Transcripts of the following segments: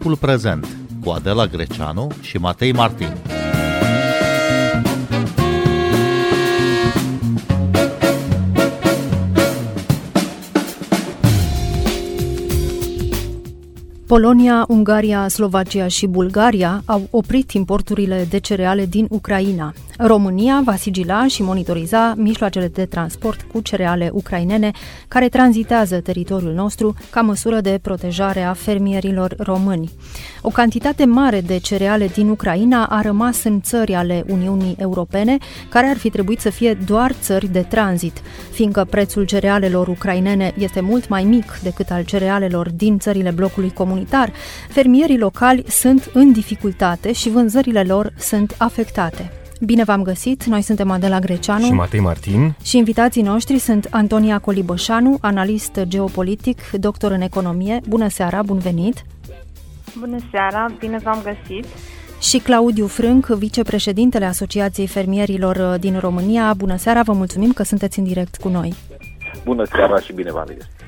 Timpul prezent cu Adela Greceanu și Matei Martin. Polonia, Ungaria, Slovacia și Bulgaria au oprit importurile de cereale din Ucraina. România va sigila și monitoriza mijloacele de transport cu cereale ucrainene care tranzitează teritoriul nostru ca măsură de protejare a fermierilor români. O cantitate mare de cereale din Ucraina a rămas în țări ale Uniunii Europene, care ar fi trebuit să fie doar țări de tranzit. Fiindcă prețul cerealelor ucrainene este mult mai mic decât al cerealelor din țările blocului comunitar, fermierii locali sunt în dificultate și vânzările lor sunt afectate. Bine v-am găsit! Noi suntem Adela Greceanu și Matei Martin și invitații noștri sunt Antonia Colibășanu, analist geopolitic, doctor în economie. Bună seara, bun venit! Bună seara, bine v-am găsit! Și Claudiu Frânc, vicepreședintele Asociației Fermierilor din România. Bună seara, vă mulțumim că sunteți în direct cu noi! Bună seara și bine v-am găsit!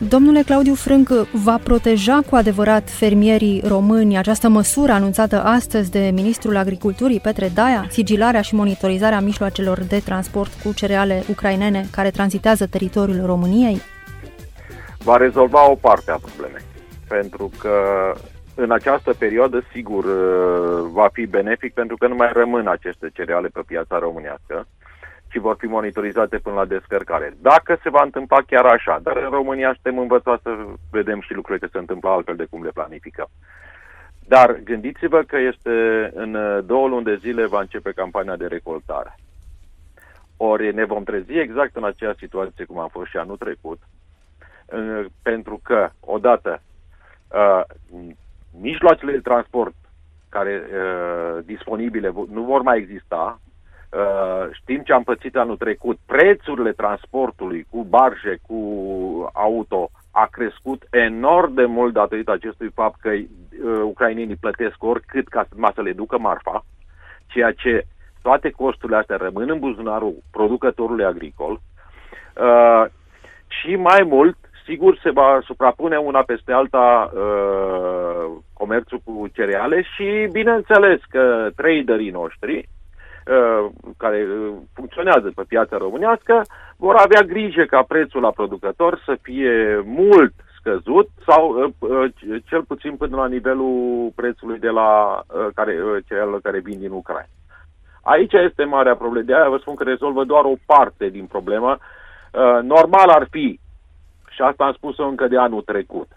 Domnule Claudiu Frânc, va proteja cu adevărat fermierii români această măsură anunțată astăzi de Ministrul Agriculturii Petre Daia, sigilarea și monitorizarea mijloacelor de transport cu cereale ucrainene care tranzitează teritoriul României? Va rezolva o parte a problemei, pentru că în această perioadă, sigur, va fi benefic pentru că nu mai rămân aceste cereale pe piața românească ci vor fi monitorizate până la descărcare. Dacă se va întâmpla chiar așa, dar în România suntem învățați să vedem și lucrurile că se întâmplă altfel de cum le planificăm. Dar gândiți-vă că este în două luni de zile va începe campania de recoltare. Ori ne vom trezi exact în aceeași situație cum am fost și anul trecut, pentru că, odată, uh, mijloacele de transport care uh, disponibile nu vor mai exista, Uh, știm ce am pățit anul trecut. Prețurile transportului cu barje, cu auto, a crescut enorm de mult datorită acestui fapt că uh, ucrainenii plătesc oricât ca să le ducă marfa, ceea ce toate costurile astea rămân în buzunarul producătorului agricol uh, și mai mult, sigur, se va suprapune una peste alta uh, comerțul cu cereale și bineînțeles că traderii noștri Uh, care uh, funcționează pe piața românească vor avea grijă ca prețul la producător să fie mult scăzut sau uh, cel puțin până la nivelul prețului de la care, cel care vin din Ucraina. Aici este marea problemă. De aia vă spun că rezolvă doar o parte din problemă. Normal ar fi, și asta am spus-o încă de anul trecut,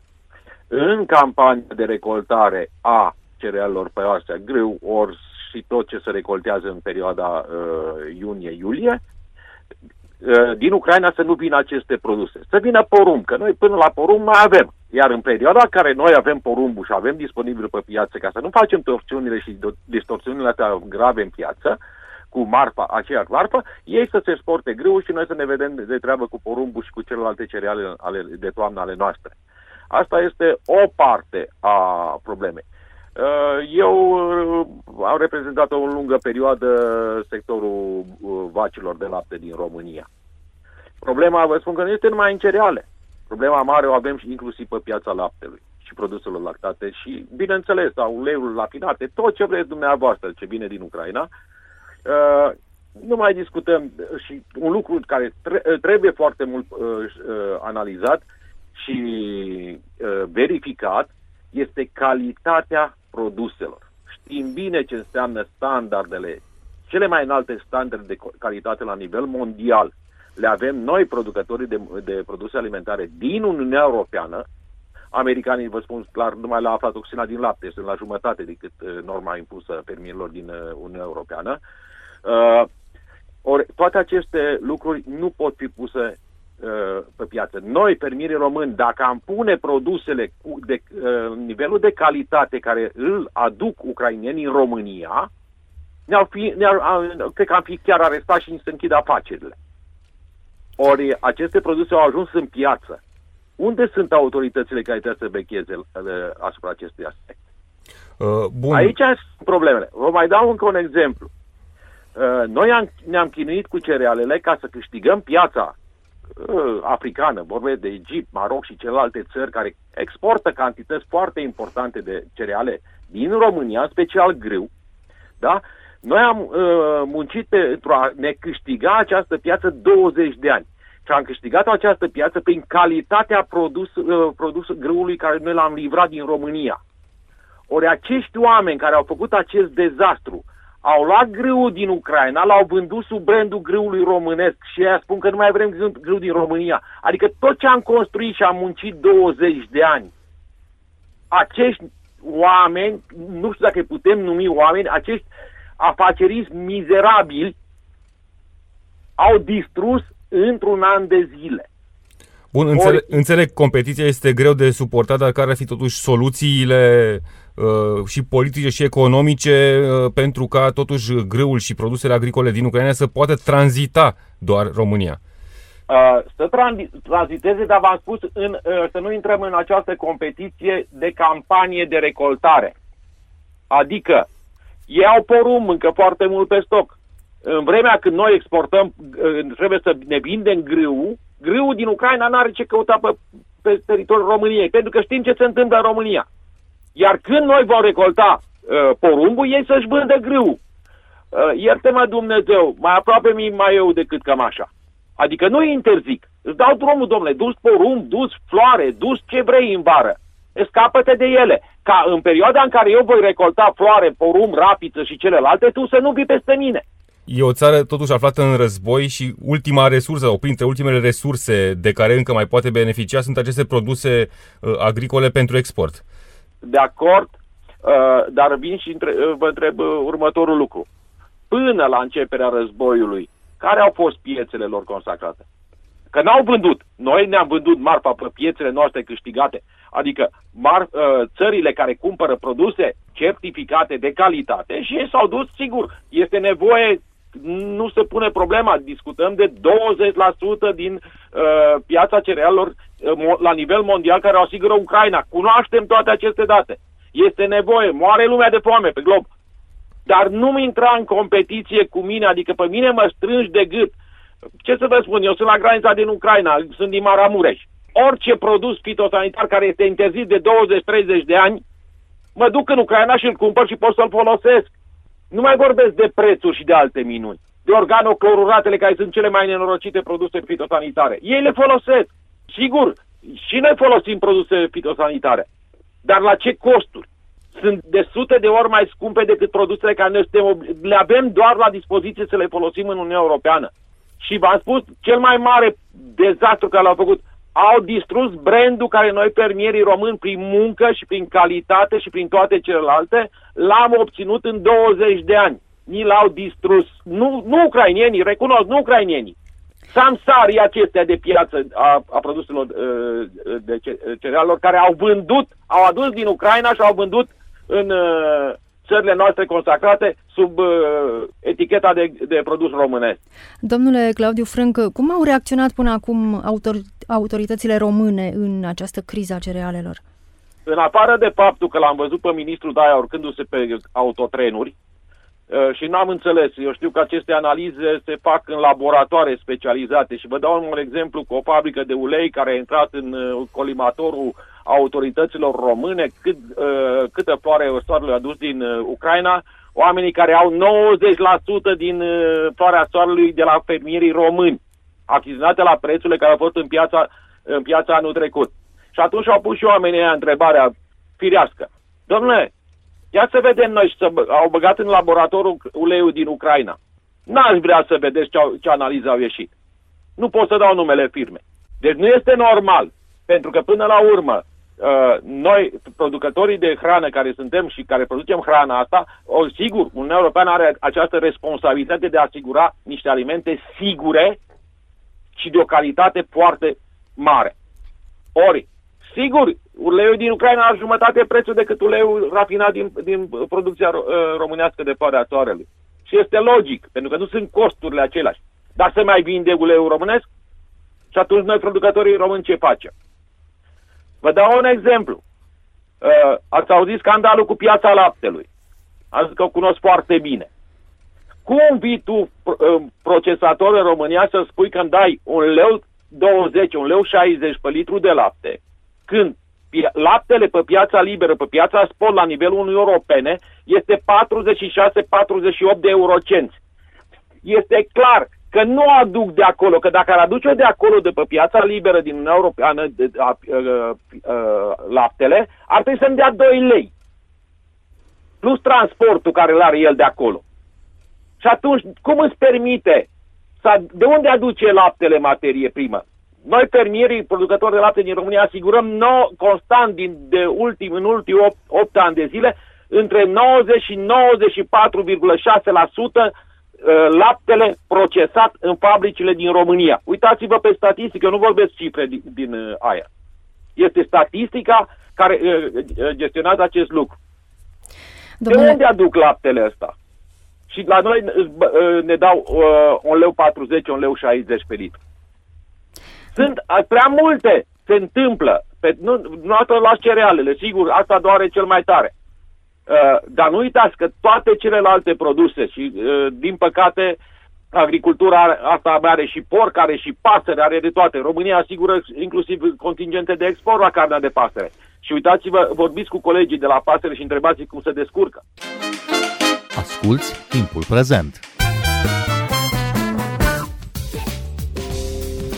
în campania de recoltare a cerealelor pe astea, grâu, orz, și tot ce se recoltează în perioada uh, iunie-iulie, uh, din Ucraina să nu vină aceste produse. Să vină porumb, că noi până la porumb mai avem. Iar în perioada în care noi avem porumbul și avem disponibil pe piață, ca să nu facem torsiunile și distorsiunile astea grave în piață, cu marfa, aceeași marfă, ei să se exporte grâu și noi să ne vedem de treabă cu porumbul și cu celelalte cereale ale, de toamnă ale noastre. Asta este o parte a problemei. Uh, eu uh, am reprezentat o lungă perioadă sectorul uh, vacilor de lapte din România. Problema, vă spun că nu este numai în cereale. Problema mare o avem și inclusiv pe piața laptelui și produselor lactate și, bineînțeles, sau uleiul lafinate, tot ce vreți dumneavoastră ce vine din Ucraina. Nu mai discutăm și un lucru care trebuie foarte mult analizat și verificat este calitatea produselor. Știm bine ce înseamnă standardele, cele mai înalte standarde de calitate la nivel mondial. Le avem noi, producătorii de, de produse alimentare din Uniunea Europeană. Americanii, vă spun clar, nu mai le-au aflat oxina din lapte, sunt la jumătate decât uh, norma impusă fermierilor din uh, Uniunea Europeană. Uh, ori toate aceste lucruri nu pot fi puse Uh, pe piață. Noi, fermierii români, dacă am pune produsele cu de, uh, nivelul de calitate care îl aduc ucrainienii în România, ne-ar fi, ne-ar, cred că am fi chiar arestat și să închid afacerile. Ori aceste produse au ajuns în piață. Unde sunt autoritățile care trebuie să becheze uh, asupra acestui aspect? Uh, bun. Aici sunt problemele. Vă mai dau încă un exemplu. Uh, noi am, ne-am chinuit cu cerealele ca să câștigăm piața uh, africană, vorbesc de Egipt, Maroc și celelalte țări care exportă cantități foarte importante de cereale din România, în special grâu, da? Noi am uh, muncit pentru a ne câștiga această piață 20 de ani. Și am câștigat această piață prin calitatea produs, uh, produs grâului care noi l-am livrat din România. Ori acești oameni care au făcut acest dezastru au luat grâul din Ucraina, l-au vândut sub brandul grâului românesc și ei spun că nu mai vrem grâu, grâu din România. Adică tot ce am construit și am muncit 20 de ani, acești oameni, nu știu dacă îi putem numi oameni, acești afaceriști mizerabili au distrus într-un an de zile. Bun, înțeleg, înțeleg, competiția este greu de suportat, dar care ar fi totuși soluțiile uh, și politice și economice uh, pentru ca totuși grâul și produsele agricole din Ucraina să poată tranzita doar România? Uh, să tranziteze, dar v-am spus în, uh, să nu intrăm în această competiție de campanie de recoltare. Adică, ei au porumb încă foarte mult pe stoc. În vremea când noi exportăm, uh, trebuie să ne vindem grâu, grâul din Ucraina nu are ce căuta pe, pe teritoriul României, pentru că știm ce se întâmplă în România. Iar când noi vom recolta uh, porumbul, ei să-și vândă grâul. Uh, ierte-mă Dumnezeu, mai aproape mi mai eu decât cămașa. Adică nu interzic. Îți dau drumul, domnule, dus porumb, dus floare, dus ce vrei în vară. Scapă-te de ele. Ca în perioada în care eu voi recolta floare, porumb, rapiță și celelalte, tu să nu vii peste mine. E o țară totuși aflată în război și ultima resursă, o printre ultimele resurse de care încă mai poate beneficia sunt aceste produse uh, agricole pentru export. De acord, uh, dar vin și între, uh, vă întreb uh, următorul lucru. Până la începerea războiului, care au fost piețele lor consacrate? Că n-au vândut. Noi ne-am vândut marfa pe piețele noastre câștigate. Adică mar, uh, țările care cumpără produse certificate de calitate și ei s-au dus, sigur, este nevoie nu se pune problema. Discutăm de 20% din uh, piața cerealelor uh, la nivel mondial care o asigură Ucraina. Cunoaștem toate aceste date. Este nevoie, moare lumea de foame pe glob. Dar nu-mi intra în competiție cu mine, adică pe mine mă strângi de gât. Ce să vă spun, eu sunt la granița din Ucraina, sunt din Maramureș. Orice produs fitosanitar care este interzis de 20-30 de ani, mă duc în Ucraina și îl cumpăr și pot să-l folosesc. Nu mai vorbesc de prețuri și de alte minuni, de organocloruratele care sunt cele mai nenorocite produse fitosanitare. Ei le folosesc. Sigur, și noi folosim produse fitosanitare. Dar la ce costuri? Sunt de sute de ori mai scumpe decât produsele care noi suntem, le avem doar la dispoziție să le folosim în Uniunea Europeană. Și v-am spus, cel mai mare dezastru care l-au făcut, au distrus brandul care noi, fermierii români, prin muncă și prin calitate și prin toate celelalte, l-am obținut în 20 de ani. Ni l-au distrus. Nu, nu ucrainienii, recunosc, nu ucrainienii. Samsarii acestea de piață a, a produselor uh, de cerealelor care au vândut, au adus din Ucraina și au vândut în uh, țările noastre consacrate sub uh, eticheta de, de produs românesc. Domnule Claudiu Frâncă, cum au reacționat până acum autor, autoritățile române în această criză a cerealelor? În afară de faptul că l-am văzut pe ministrul Daia urcându-se pe autotrenuri, uh, și n-am înțeles. Eu știu că aceste analize se fac în laboratoare specializate și vă dau un exemplu cu o fabrică de ulei care a intrat în uh, colimatorul autorităților române, cât, uh, câtă floare soarelui adus din Ucraina, oamenii care au 90% din floarea soarelui de la fermierii români, achiziționate la prețurile care au fost în piața, în piața anul trecut. Și atunci au pus și oamenii aia întrebarea firească. Domnule, ia să vedem noi și să au băgat în laboratorul uleiul din Ucraina. N-aș vrea să vedeți ce, ce analize au ieșit. Nu pot să dau numele firme. Deci nu este normal, pentru că până la urmă, uh, noi, producătorii de hrană care suntem și care producem hrana asta, o, sigur, Uniunea Europeană are această responsabilitate de a asigura niște alimente sigure și de o calitate foarte mare. Ori, Sigur, uleiul din Ucraina are jumătate prețul decât uleiul rafinat din, din producția uh, românească de a soarelui. Și este logic, pentru că nu sunt costurile aceleași. Dar să mai vinde uleiul românesc? Și atunci noi, producătorii români, ce facem? Vă dau un exemplu. Uh, ați auzit scandalul cu piața laptelui. Am zis că o cunosc foarte bine. Cum vii tu, uh, procesator în România, să spui că îmi dai un leu 20, un leu 60 pe litru de lapte, când laptele pe piața liberă, pe piața sport la nivelul Uniunii Europene, este 46-48 de eurocenți. Este clar că nu aduc de acolo, că dacă ar aduce de acolo, de pe piața liberă din Uniunea Europeană, de, a, a, a, a, laptele, ar trebui să-mi dea 2 lei. Plus transportul care îl are el de acolo. Și atunci, cum îți permite? Să, de unde aduce laptele materie primă? Noi, fermierii, producători de lapte din România, asigurăm nou, constant din, de ultim, în ultimii 8, 8 ani de zile între 90 și 94,6% Uh, laptele procesat în fabricile din România. Uitați-vă pe statistică, nu vorbesc cifre din, din uh, aer. Este statistica care uh, gestionează acest lucru. Domnule... De unde aduc laptele ăsta? Și la noi ne dau uh, un leu 40, un leu 60 pe litru. Sunt prea multe, se întâmplă. Pe, nu, nu la cerealele, sigur, asta doare cel mai tare. Uh, dar nu uitați că toate celelalte produse și, uh, din păcate, agricultura asta are și porc, are și pasăre, are de toate. România asigură inclusiv contingente de export la carnea de pasăre. Și uitați-vă, vorbiți cu colegii de la pasăre și întrebați cum se descurcă. Asculți timpul prezent!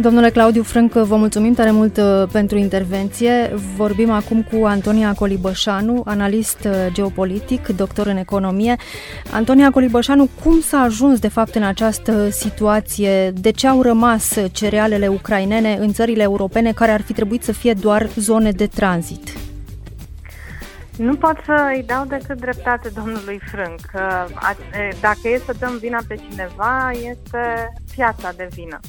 Domnule Claudiu Frânc, vă mulțumim tare mult uh, pentru intervenție. Vorbim acum cu Antonia Colibășanu, analist uh, geopolitic, doctor în economie. Antonia Colibășanu, cum s-a ajuns de fapt în această situație? De ce au rămas cerealele ucrainene în țările europene care ar fi trebuit să fie doar zone de tranzit? Nu pot să îi dau decât dreptate domnului Frânc. Dacă e să dăm vina pe cineva, este piața de vină.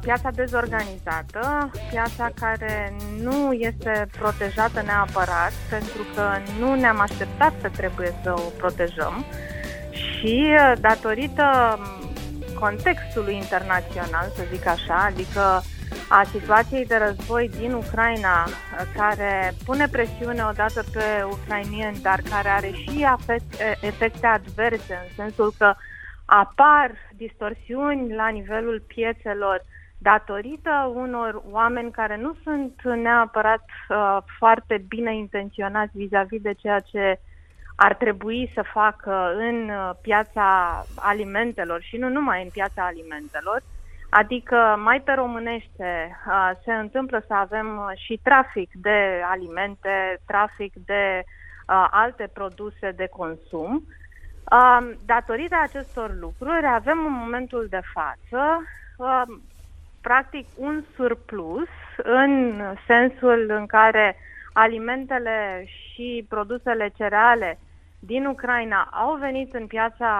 Piața dezorganizată, piața care nu este protejată neapărat, pentru că nu ne-am așteptat să trebuie să o protejăm și datorită contextului internațional, să zic așa, adică a situației de război din Ucraina, care pune presiune odată pe ucrainieni, dar care are și efecte adverse, în sensul că apar distorsiuni la nivelul piețelor datorită unor oameni care nu sunt neapărat uh, foarte bine intenționați vis-a-vis de ceea ce ar trebui să facă în uh, piața alimentelor și nu numai în piața alimentelor. Adică, mai pe românește, uh, se întâmplă să avem și trafic de alimente, trafic de uh, alte produse de consum, Um, datorită acestor lucruri avem în momentul de față um, practic un surplus în sensul în care alimentele și produsele cereale din Ucraina au venit în piața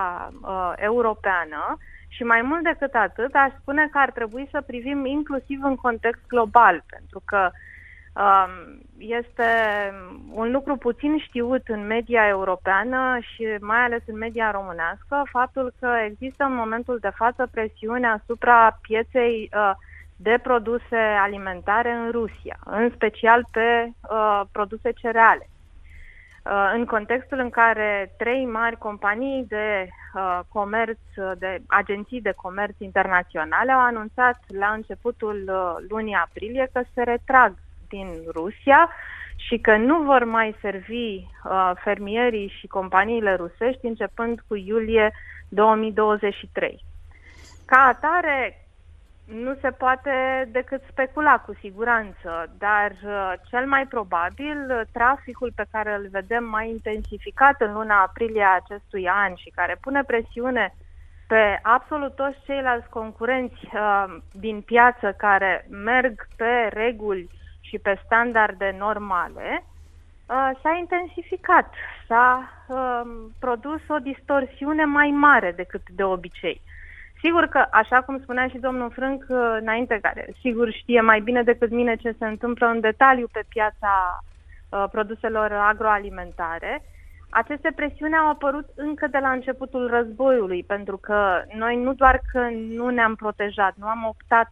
uh, europeană și mai mult decât atât aș spune că ar trebui să privim inclusiv în context global, pentru că uh, Um, este un lucru puțin știut în media europeană și mai ales în media românească, faptul că există în momentul de față presiune asupra pieței uh, de produse alimentare în Rusia, în special pe uh, produse cereale. Uh, în contextul în care trei mari companii de comerț, de agenții de comerț internaționale au anunțat la începutul lunii aprilie că se retrag din Rusia și că nu vor mai servi uh, fermierii și companiile rusești începând cu iulie 2023. Ca atare, nu se poate decât specula cu siguranță, dar uh, cel mai probabil traficul pe care îl vedem mai intensificat în luna aprilie acestui an și care pune presiune pe absolut toți ceilalți concurenți uh, din piață care merg pe reguli și pe standarde normale, uh, s-a intensificat, s-a um, produs o distorsiune mai mare decât de obicei. Sigur că, așa cum spunea și domnul Frânc uh, înainte, care sigur știe mai bine decât mine ce se întâmplă în detaliu pe piața uh, produselor agroalimentare, aceste presiuni au apărut încă de la începutul războiului, pentru că noi nu doar că nu ne-am protejat, nu am optat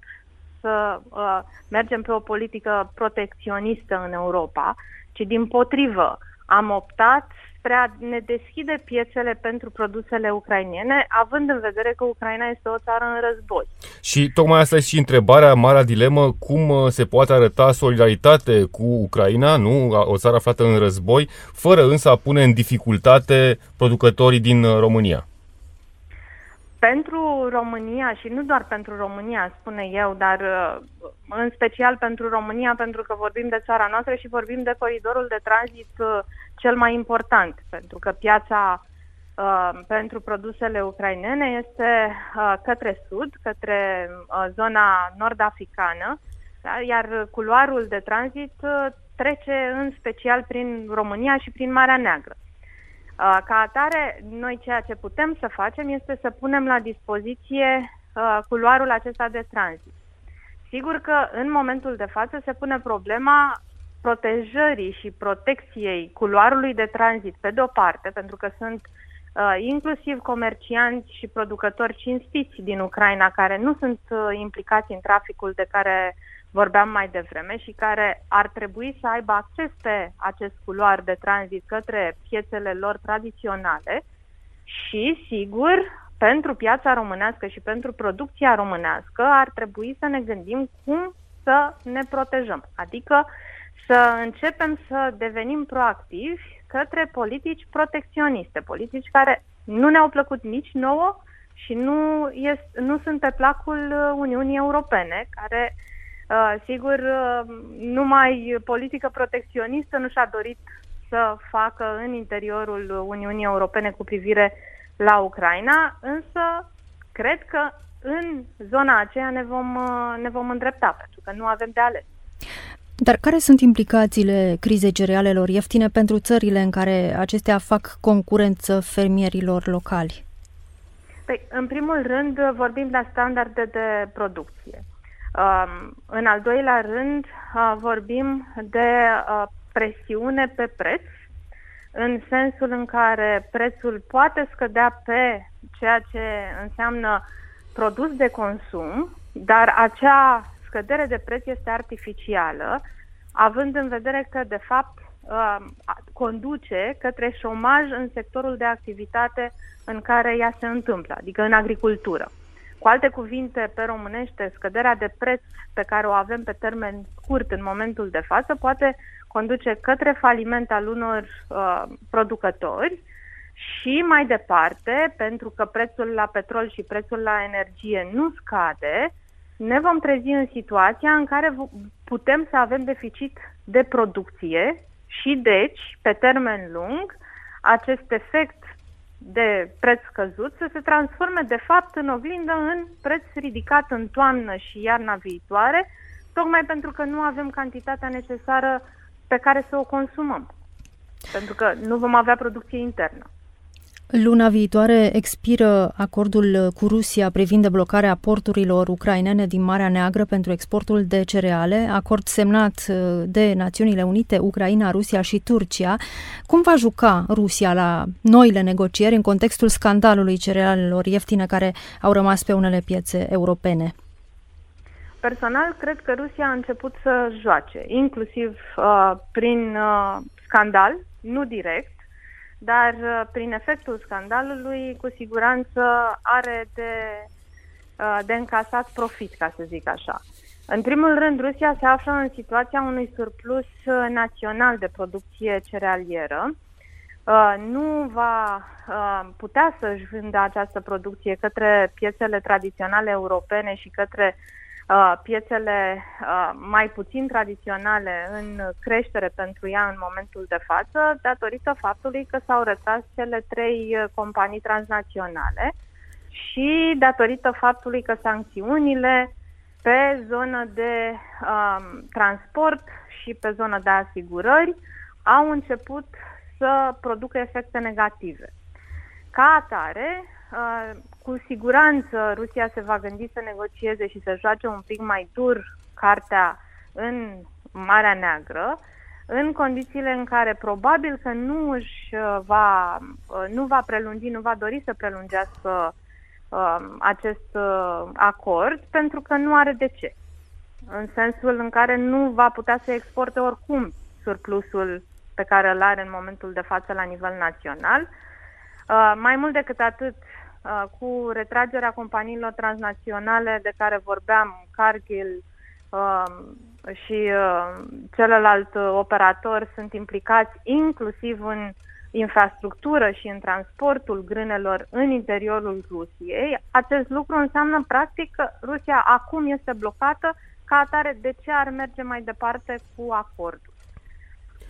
să uh, mergem pe o politică protecționistă în Europa, ci din potrivă am optat spre a ne deschide piețele pentru produsele ucrainene, având în vedere că Ucraina este o țară în război. Și tocmai asta este și întrebarea, marea dilemă, cum uh, se poate arăta solidaritate cu Ucraina, nu, o țară aflată în război, fără însă a pune în dificultate producătorii din uh, România. Pentru România și nu doar pentru România, spune eu, dar uh, în special pentru România, pentru că vorbim de țara noastră și vorbim de coridorul de tranzit cel mai important, pentru că piața uh, pentru produsele ucrainene este uh, către sud, către uh, zona nord-africană, da? iar culoarul de tranzit uh, trece în special prin România și prin Marea Neagră. Uh, ca atare, noi ceea ce putem să facem este să punem la dispoziție uh, culoarul acesta de tranzit. Sigur că în momentul de față se pune problema protejării și protecției culoarului de tranzit, pe de-o parte, pentru că sunt uh, inclusiv comercianți și producători cinstiți din Ucraina care nu sunt uh, implicați în traficul de care vorbeam mai devreme și care ar trebui să aibă acces pe acest culoar de tranzit către piețele lor tradiționale și, sigur, pentru piața românească și pentru producția românească ar trebui să ne gândim cum să ne protejăm. Adică uh, să începem să devenim proactivi către politici protecționiste, politici care nu ne-au plăcut nici nouă și nu, este, nu sunt pe placul Uniunii Europene, care, uh, sigur, uh, numai politică protecționistă nu și-a dorit să facă în interiorul Uniunii Europene cu privire la Ucraina, însă cred că în zona aceea ne vom, uh, ne vom îndrepta, pentru că nu avem de ales. Dar care sunt implicațiile crizei cerealelor ieftine pentru țările în care acestea fac concurență fermierilor locali? Păi, în primul rând, vorbim de standarde de producție. Um, în al doilea rând, uh, vorbim de uh, presiune pe preț, în sensul în care prețul poate scădea pe ceea ce înseamnă produs de consum, dar acea scădere de preț este artificială, având în vedere că, de fapt, uh, conduce către șomaj în sectorul de activitate în care ea se întâmplă, adică în agricultură. Cu alte cuvinte, pe românește, scăderea de preț pe care o avem pe termen scurt în momentul de față poate conduce către faliment al unor uh, producători și mai departe, pentru că prețul la petrol și prețul la energie nu scade, ne vom trezi în situația în care putem să avem deficit de producție și deci, pe termen lung, acest efect de preț scăzut să se transforme de fapt în oglindă în preț ridicat în toamnă și iarna viitoare, tocmai pentru că nu avem cantitatea necesară pe care să o consumăm. Pentru că nu vom avea producție internă. Luna viitoare expiră acordul cu Rusia privind deblocarea porturilor ucrainene din Marea Neagră pentru exportul de cereale, acord semnat uh, de Națiunile Unite, Ucraina, Rusia și Turcia. Cum va juca Rusia la noile negocieri în contextul scandalului cerealelor ieftine care au rămas pe unele piețe europene? Personal, cred că Rusia a început să joace, inclusiv uh, prin uh, scandal, nu direct, dar uh, prin efectul scandalului, cu siguranță are de, uh, de încasat profit, ca să zic așa. În primul rând, Rusia se află în situația unui surplus uh, național de producție cerealieră. Nu va putea să-și vândă această producție către piețele tradiționale europene și către Uh, piețele uh, mai puțin tradiționale în creștere pentru ea în momentul de față, datorită faptului că s-au retras cele trei uh, companii transnaționale și datorită faptului că sancțiunile pe zonă de um, transport și pe zonă de asigurări au început să producă efecte negative. Ca atare, uh, cu siguranță Rusia se va gândi să negocieze și să joace un pic mai dur cartea în Marea Neagră, în condițiile în care probabil că nu își uh, va, uh, nu va prelungi, nu va dori să prelungească uh, acest uh, acord, pentru că nu are de ce. în sensul în care nu va putea să exporte oricum surplusul pe care îl are în momentul de față la nivel național. Uh, mai mult decât atât, uh, cu retragerea companiilor transnaționale de care vorbeam, Cargill uh, și uh, celălalt operator sunt implicați inclusiv în infrastructură și în transportul grânelor în interiorul Rusiei, acest lucru înseamnă practic că Rusia acum este blocată ca atare de ce ar merge mai departe cu acordul.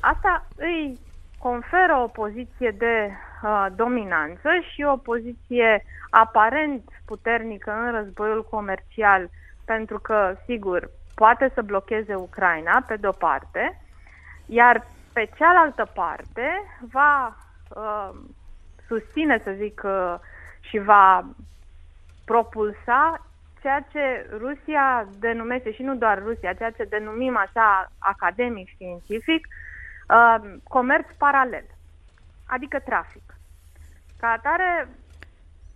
Asta îi conferă o poziție de uh, dominanță și o poziție aparent puternică în războiul comercial, pentru că, sigur, poate să blocheze Ucraina, pe de-o parte, iar pe cealaltă parte va uh, susține, să zic, uh, și va propulsa ceea ce Rusia denumește, și nu doar Rusia, ceea ce denumim așa academic, științific, uh, comerț paralel, adică trafic. Ca atare,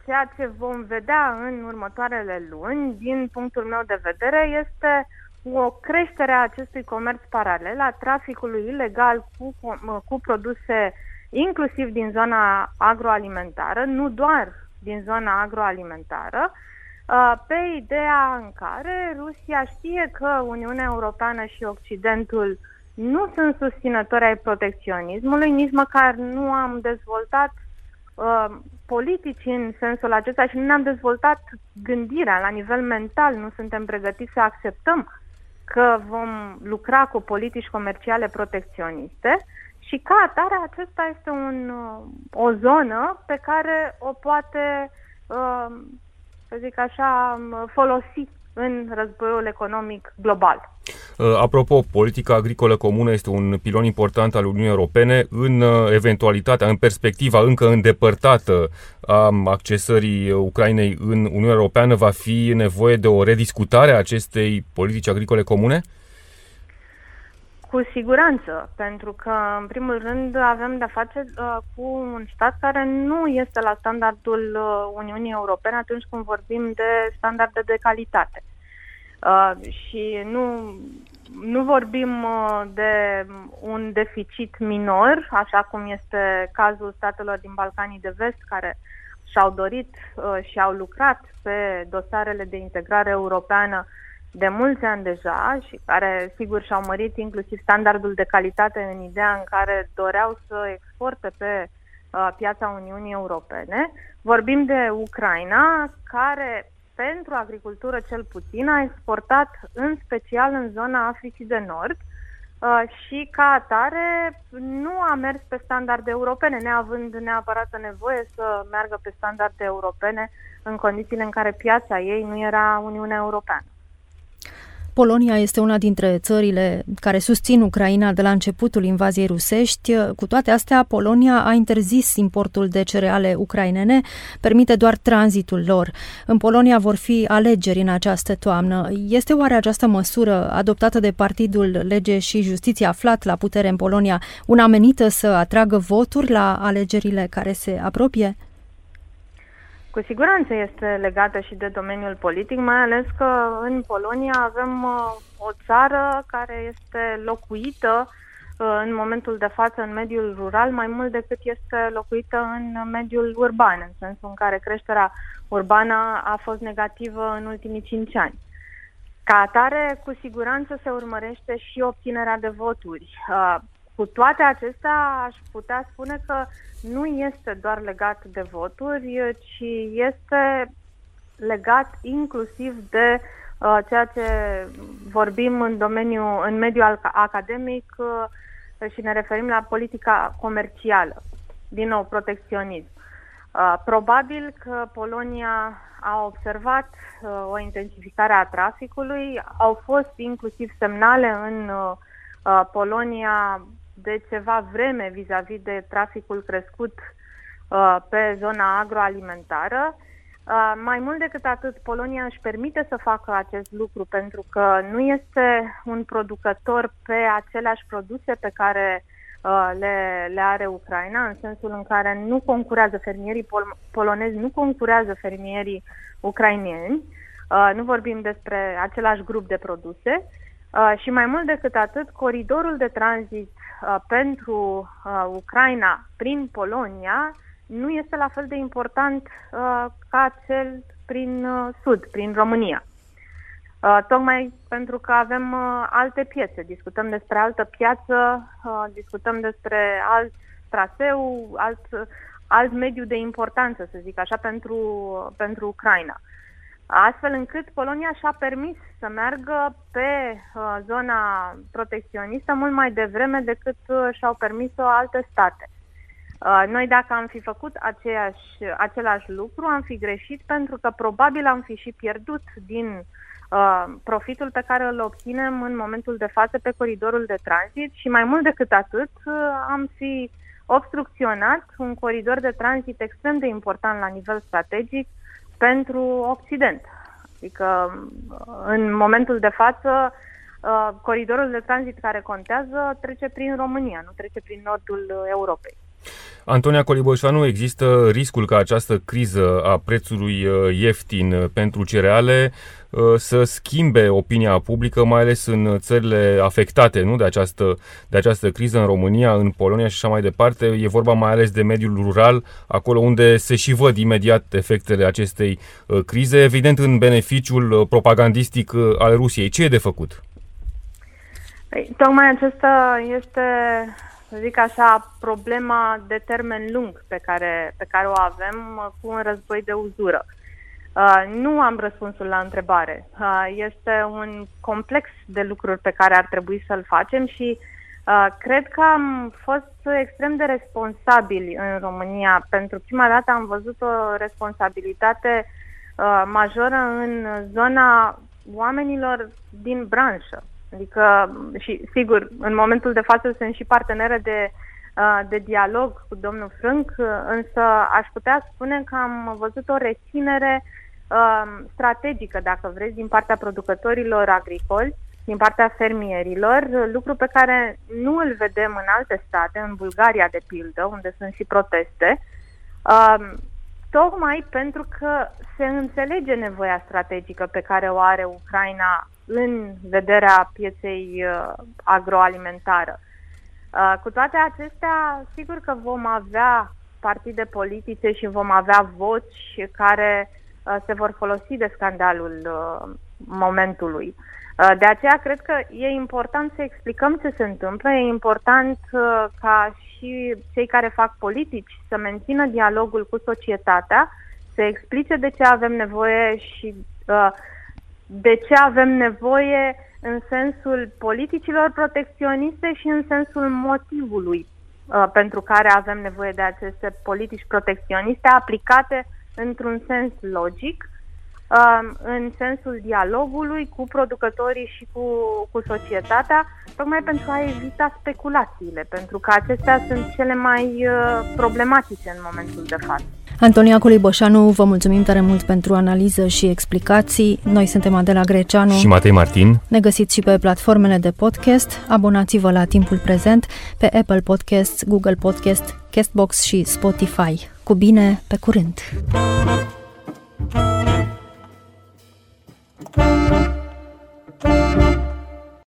ceea ce vom vedea în următoarele luni, din punctul meu de vedere, este o creștere a acestui comerț paralel, a traficului ilegal cu, cu produse inclusiv din zona agroalimentară, nu doar din zona agroalimentară, uh, pe ideea în care Rusia știe că Uniunea Europeană și Occidentul nu sunt susținători ai protecționismului, nici măcar nu am dezvoltat uh, politici în sensul acesta și nu ne-am dezvoltat gândirea la nivel mental, nu suntem pregătiți să acceptăm că vom lucra cu politici comerciale protecționiste și ca atare acesta este un, uh, o zonă pe care o poate, uh, să zic așa, folosi în războiul economic global. Uh, apropo, politica agricolă comună este un pilon important al Uniunii Europene în uh, eventualitatea, în perspectiva încă îndepărtată a accesării Ucrainei în Uniunea Europeană, va fi nevoie de o rediscutare a acestei politici agricole comune? Cu siguranță, pentru că, în primul rând, avem de-a face uh, cu un stat care nu este la standardul uh, Uniunii Europene atunci când vorbim de standarde de calitate. Uh, și nu, nu vorbim uh, de un deficit minor, așa cum este cazul statelor din Balcanii de Vest, care și-au dorit uh, și au lucrat pe dosarele de integrare europeană de mulți ani deja și care, sigur, și-au mărit inclusiv standardul de calitate în ideea în care doreau să exporte pe uh, piața Uniunii Europene. Vorbim de Ucraina, care pentru agricultură cel puțin a exportat în special în zona Africii de Nord uh, și ca atare nu a mers pe standarde europene, neavând neapărat nevoie să meargă pe standarde europene în condițiile în care piața ei nu era Uniunea Europeană. Polonia este una dintre țările care susțin Ucraina de la începutul invaziei rusești. Cu toate astea, Polonia a interzis importul de cereale ucrainene, permite doar tranzitul lor. În Polonia vor fi alegeri în această toamnă. Este oare această măsură adoptată de Partidul Lege și Justiție aflat la putere în Polonia una menită să atragă voturi la alegerile care se apropie? Cu siguranță este legată și de domeniul politic, mai ales că în Polonia avem uh, o țară care este locuită uh, în momentul de față în mediul rural mai mult decât este locuită în mediul urban, în sensul în care creșterea urbană a fost negativă în ultimii cinci ani. Ca atare, cu siguranță se urmărește și obținerea de voturi. Uh, cu toate acestea, aș putea spune că nu este doar legat de voturi, ci este legat inclusiv de uh, ceea ce vorbim în domeniul, în mediul academic uh, și ne referim la politica comercială. Din nou, protecționism. Uh, probabil că Polonia a observat uh, o intensificare a traficului, au fost inclusiv semnale în uh, Polonia de ceva vreme vis-a-vis de traficul crescut uh, pe zona agroalimentară. Uh, mai mult decât atât, Polonia își permite să facă acest lucru pentru că nu este un producător pe aceleași produse pe care uh, le, le are Ucraina, în sensul în care nu concurează fermierii pol- polonezi, nu concurează fermierii ucrainieni. Uh, nu vorbim despre același grup de produse uh, și mai mult decât atât, coridorul de tranzit uh, pentru Ucraina prin Polonia nu este la fel de important ca cel prin sud, prin România. Tocmai pentru că avem alte piețe, discutăm despre altă piață, discutăm despre alt traseu, alt, alt mediu de importanță, să zic așa, pentru, pentru Ucraina astfel încât Polonia și-a permis să meargă pe uh, zona protecționistă mult mai devreme decât uh, și-au permis-o alte state. Uh, noi dacă am fi făcut aceeași, același lucru, am fi greșit pentru că probabil am fi și pierdut din uh, profitul pe care îl obținem în momentul de față pe coridorul de tranzit și mai mult decât atât uh, am fi obstrucționat un coridor de tranzit extrem de important la nivel strategic pentru Occident. Adică, în momentul de față, uh, coridorul de tranzit care contează trece prin România, nu trece prin nordul Europei. Antonia Coliboșanu, există riscul ca această criză a prețului uh, ieftin uh, pentru cereale uh, să schimbe opinia publică, mai ales în țările afectate nu, de, această, de această criză, în România, în Polonia și așa mai departe. E vorba mai ales de mediul rural, acolo unde se și văd imediat efectele acestei crize, evident în beneficiul propagandistic al Rusiei. Ce e de făcut? Păi, tocmai acesta este să zic așa, problema de termen lung pe care, pe care o avem uh, cu un război de uzură. Uh, nu am răspunsul la întrebare. Uh, este un complex de lucruri pe care ar trebui să-l facem și uh, cred că am fost extrem de responsabili în România. Pentru prima dată am văzut o responsabilitate uh, majoră în zona oamenilor din branșă. Adică, și sigur, în momentul de față sunt și partenere de, uh, de dialog cu domnul Frânc, însă aș putea spune că am văzut o reținere uh, strategică, dacă vreți, din partea producătorilor agricoli, din partea fermierilor, lucru pe care nu îl vedem în alte state, în Bulgaria de pildă, unde sunt și proteste, uh, tocmai pentru că se înțelege nevoia strategică pe care o are Ucraina în vederea pieței uh, agroalimentară. Uh, cu toate acestea, sigur că vom avea partide politice și vom avea voci care uh, se vor folosi de scandalul momentului. De aceea cred că e important să explicăm ce se întâmplă, e important ca și cei care fac politici să mențină dialogul cu societatea, să explice de ce avem nevoie și uh, de ce avem nevoie în sensul politicilor protecționiste și în sensul motivului uh, pentru care avem nevoie de aceste politici protecționiste aplicate într-un sens logic, uh, în sensul dialogului cu producătorii și cu, cu societatea, tocmai pentru a evita speculațiile, pentru că acestea sunt cele mai uh, problematice în momentul de față. Antonia Coliboșanu, vă mulțumim tare mult pentru analiză și explicații. Noi suntem Adela Greceanu și Matei Martin. Ne găsiți și pe platformele de podcast. Abonați-vă la timpul prezent pe Apple Podcasts, Google Podcast, Castbox și Spotify. Cu bine, pe curând! Thank you.